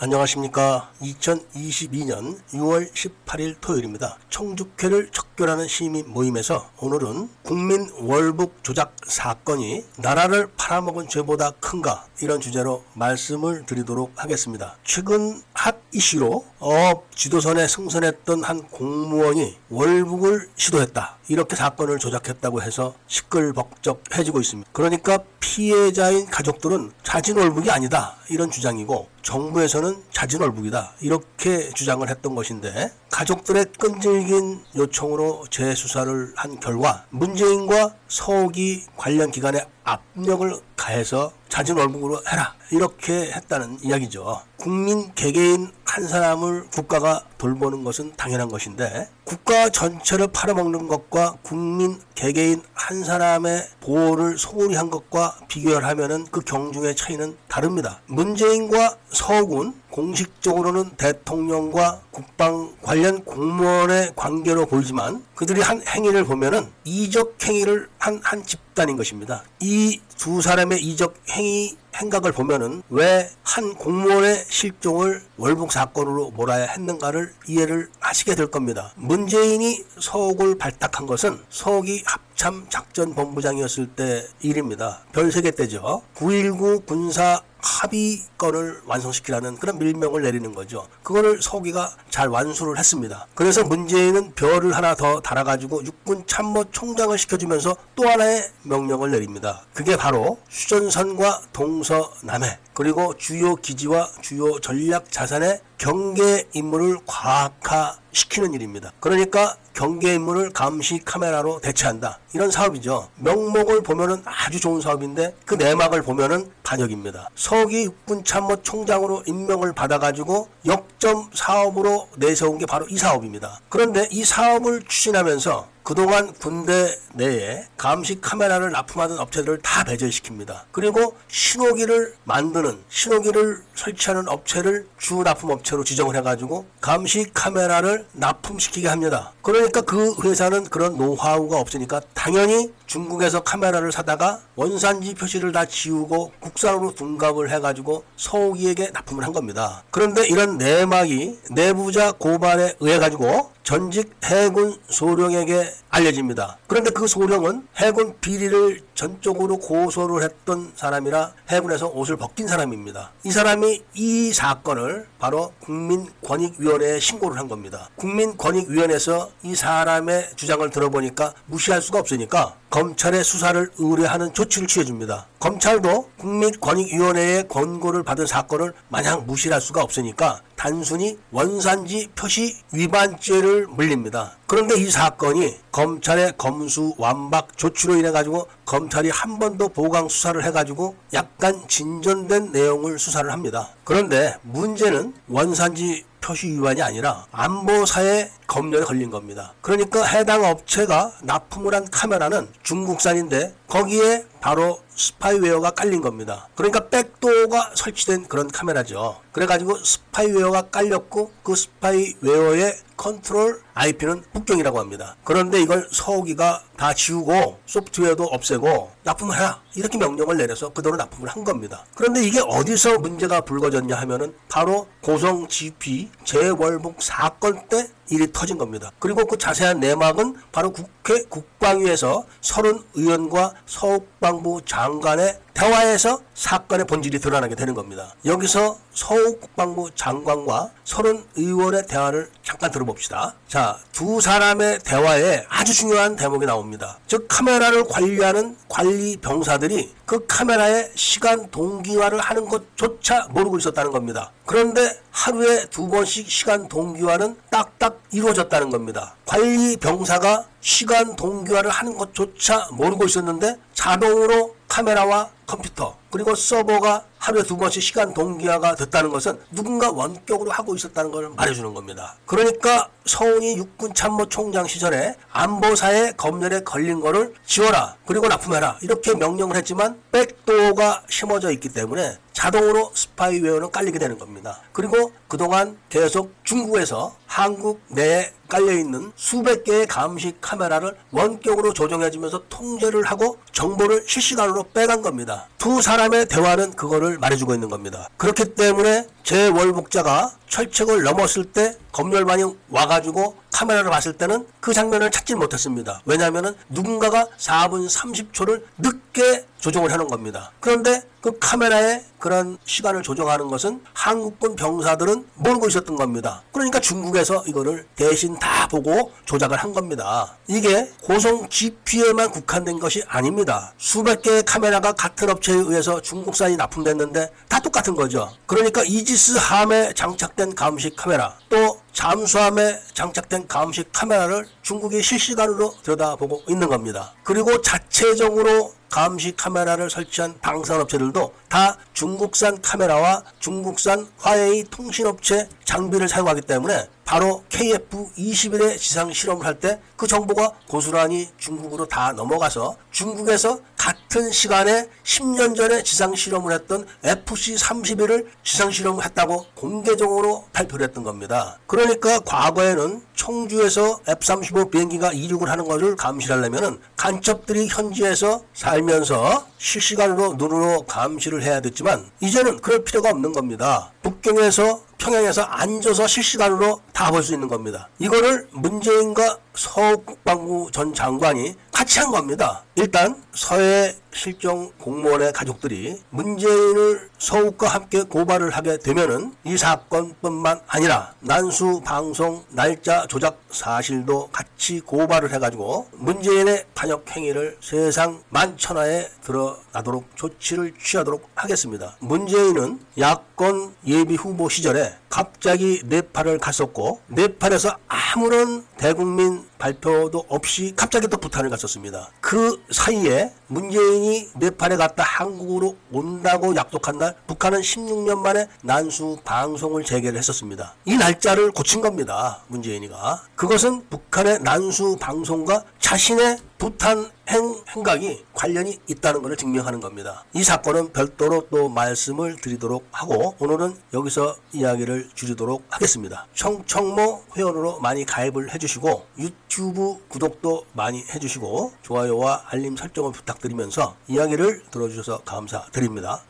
안녕하십니까. 2022년 6월 18일 토요일입니다. 청주회를 척결하는 시민 모임에서 오늘은 국민 월북 조작 사건이 나라를 팔아먹은 죄보다 큰가 이런 주제로 말씀을 드리도록 하겠습니다. 최근 핫 이슈로 어업 지도선에 승선했던 한 공무원이 월북을 시도했다. 이렇게 사건을 조작했다고 해서 시끌벅적해지고 있습니다. 그러니까 피해자인 가족들은 자진 월북이 아니다. 이런 주장이고 정부에서는 자진 월북이다. 이렇게 주장을 했던 것인데 가족들의 끈질긴 요청으로 재수사를 한 결과 문재인과 서욱이 관련 기관에 압력을 가해서 자진 월북으로 해라 이렇게 했다는 이야기죠. 국민 개개인 한 사람을 국가가 돌보는 것은 당연한 것인데 국가 전체를 팔아먹는 것과 국민 개개인 한 사람의 보호를 소홀히 한 것과 비교를 하면은 그 경중의 차이는 다릅니다. 문재인과 서욱은 공식적으로는 대통령과 국방 관련 공무원의 관계로 보이지만 그들이 한 행위를 보면은 이적 행위를 한 한 집단인 것입니다. 이 두 사람의 이적 행위 행각을 보면은 왜 한 공무원의 실종을 월북 사건으로 몰아야 했는가를 이해를 하시게 될 겁니다. 문재인이 서욱을 발탁한 것은 서욱이 합참 작전 본부장이었을 때 일입니다. 별세개 때죠. 9.19 군사 합의 건을 완성시키라는 그런 밀명을 내리는 거죠. 그거를 서기가 잘 완수를 했습니다. 그래서 문재인은 별을 하나 더 달아가지고 육군 참모 총장을 시켜주면서 또 하나의 명령을 내립니다. 그게 바로 수전선과 동서남해 그리고 주요 기지와 주요 전략 자산의 경계 임무를 과학화시키는 일입니다. 그러니까 경계 임무를 감시 카메라로 대체한다. 이런 사업이죠. 명목을 보면은 아주 좋은 사업인데 그 내막을 보면은 반역입니다. 서기 육군 참모 총장으로 임명을 받아가지고 역점 사업으로 내세운 게 바로 이 사업입니다. 그런데 이 사업을 추진하면서 그동안 군대 내에 감시 카메라를 납품하던 업체들을 다 배제시킵니다. 그리고 신호기를 만드는 신호기를 설치하는 업체를 주 납품 업체로 지정을 해가지고 감시 카메라를 납품시키게 합니다. 그러니까 그 회사는 그런 노하우가 없으니까 당연히 중국에서 카메라를 사다가 원산지 표시를 다 지우고 국산으로 둔갑을 해가지고 서욱이에게 납품을 한 겁니다. 그런데 이런 내막이 내부자 고발에 의해 가지고 전직 해군 소령에게 알려집니다. 그런데 그 소령은 해군 비리를 전적으로 고소를 했던 사람이라 해군에서 옷을 벗긴 사람입니다. 이 사람이 이 사건을 바로 국민권익위원회에 신고를 한 겁니다. 국민권익위원회에서 이 사람의 주장을 들어보니까 무시할 수가 없으니까 검찰의 수사를 의뢰하는 조치를 취해줍니다. 검찰도 국민권익위원회의 권고를 받은 사건을 마냥 무시할 수가 없으니까 단순히 원산지 표시 위반죄를 물립니다. 그런데 이 사건이 검찰의 검수 완박 조치로 인해 가지고 검찰이 한 번 더 보강 수사를 해 가지고 약간 진전된 내용을 수사를 합니다. 그런데 문제는 원산지 표시 위반이 아니라 안보사의 검열에 걸린 겁니다. 그러니까 해당 업체가 납품을 한 카메라는 중국산인데 거기에 바로 spyware가 깔린 겁니다. 그러니까 backdoor가 설치된 그런 카메라죠. 그래가지고 spyware가 깔렸고 그 spyware의 컨트롤 IP는 북경이라고 합니다. 그런데 이걸 서욱이가 다 지우고 소프트웨어도 없애고 납품을 해라 이렇게 명령을 내려서 그대로 납품을 한 겁니다. 그런데 이게 어디서 문제가 불거졌냐 하면은 바로 고성 GP 재월북 사건 때 일이 터진 겁니다. 그리고 그 자세한 내막은 바로 국회 국방위에서 설훈 의원과 서욱 국방부 장관의 대화에서 사건의 본질이 드러나게 되는 겁니다. 여기서 서욱 국방부 장관과 설훈 의원의 대화를 잠깐 들어봅시다. 자, 두 사람의 대화에 아주 중요한 대목이 나옵니다. 즉 카메라를 관리하는 관리 병사들이 그 카메라의 시간 동기화를 하는 것조차 모르고 있었다는 겁니다. 그런데 하루에 두 번씩 시간 동기화는 딱딱 이루어졌다는 겁니다. 관리 병사가 시간 동기화를 하는 것조차 모르고 있었는데 자동으로 카메라와 컴퓨터 그리고 서버가 하루에 두 번씩 시간 동기화가 됐다는 것은 누군가 원격으로 하고 있었다는 걸 말해주는 겁니다. 그러니까 서훈이 육군 참모총장 시절에 안보사의 검열에 걸린 거를 지워라 그리고 납품해라 이렇게 명령을 했지만 백도가 심어져 있기 때문에 자동으로 스파이웨어는 깔리게 되는 겁니다. 그리고 그동안 계속 중국에서 한국 내에 깔려 있는 수백 개의 감시 카메라를 원격으로 조정해주면서 통제를 하고 정보를 실시간으로 빼간 겁니다. 두 사람의 대화는 그거를 말해주고 있는 겁니다. 그렇기 때문에 제 월북자가 철책을 넘었을 때 검열반이 와가지고 카메라를 봤을 때는 그 장면을 찾지 못했습니다. 왜냐하면 누군가가 4분 30초를 늦게 조정을 하는 겁니다. 그런데 그 카메라에 그런 시간을 조정하는 것은 한국군 병사들은 모르고 있었던 겁니다. 그러니까 중국에서 이거를 대신 다 보고 조작을 한 겁니다. 이게 고성 GP에만 국한된 것이 아닙니다. 수백 개의 카메라가 같은 업체에 의해서 중국산이 납품됐는데 다 똑같은 거죠. 그러니까 이지스함에 장착된 감시 카메라 또 잠수함에 장착된 감시 카메라를 중국이 실시간으로 들여다보고 있는 겁니다. 그리고 자체적으로 감시 카메라를 설치한 방산업체들도 다 중국산 카메라와 중국산 화웨이 통신업체 장비를 사용하기 때문에 바로 KF-21의 지상 실험을 할 때 그 정보가 고스란히 중국으로 다 넘어가서 중국에서 같은 시간에 10년 전에 지상 실험을 했던 FC-31을 지상 실험을 했다고 공개적으로 발표를 했던 겁니다. 그러니까 과거에는 청주에서 F-35 비행기가 이륙을 하는 것을 감시하려면 간첩들이 현지에서 살면서 실시간으로 눈으로 감시를 해야 됐지만 이제는 그럴 필요가 없는 겁니다. 북경에서 평양에서 앉아서 실시간으로 다 볼 수 있는 겁니다. 이거를 문재인과 서욱 국방부 전 장관이 같이 한 겁니다. 일단 서해 실종 공무원의 가족들이 문재인을 서욱과 함께 고발을 하게 되면은 이 사건뿐만 아니라 난수 방송 날짜 조작 사실도 같이 고발을 해가지고 문재인의 반역 행위를 세상 만천하에 드러나도록 조치를 취하도록 하겠습니다. 문재인은 야권 예비 후보 시절에 갑자기 네팔을 갔었고 네팔에서 아무런 대국민 발표도 없이 갑자기 또 부탄을 갔었습니다. 그 사이에 문재인 이 네팔에 갔다 한국으로 온다고 약속한 날 북한은 16년 만에 난수 방송을 재개를 했었습니다. 이 날짜를 고친 겁니다. 문재인이가. 그것은 북한의 난수 방송과 자신의 부탄 행, 행각이 관련이 있다는 것을 증명하는 겁니다. 이 사건은 별도로 또 말씀을 드리도록 하고 오늘은 여기서 이야기를 줄이도록 하겠습니다. 청청모 회원으로 많이 가입을 해주시고 유튜브 구독도 많이 해주시고 좋아요와 알림 설정을 부탁드리면서 이야기를 들어주셔서 감사드립니다.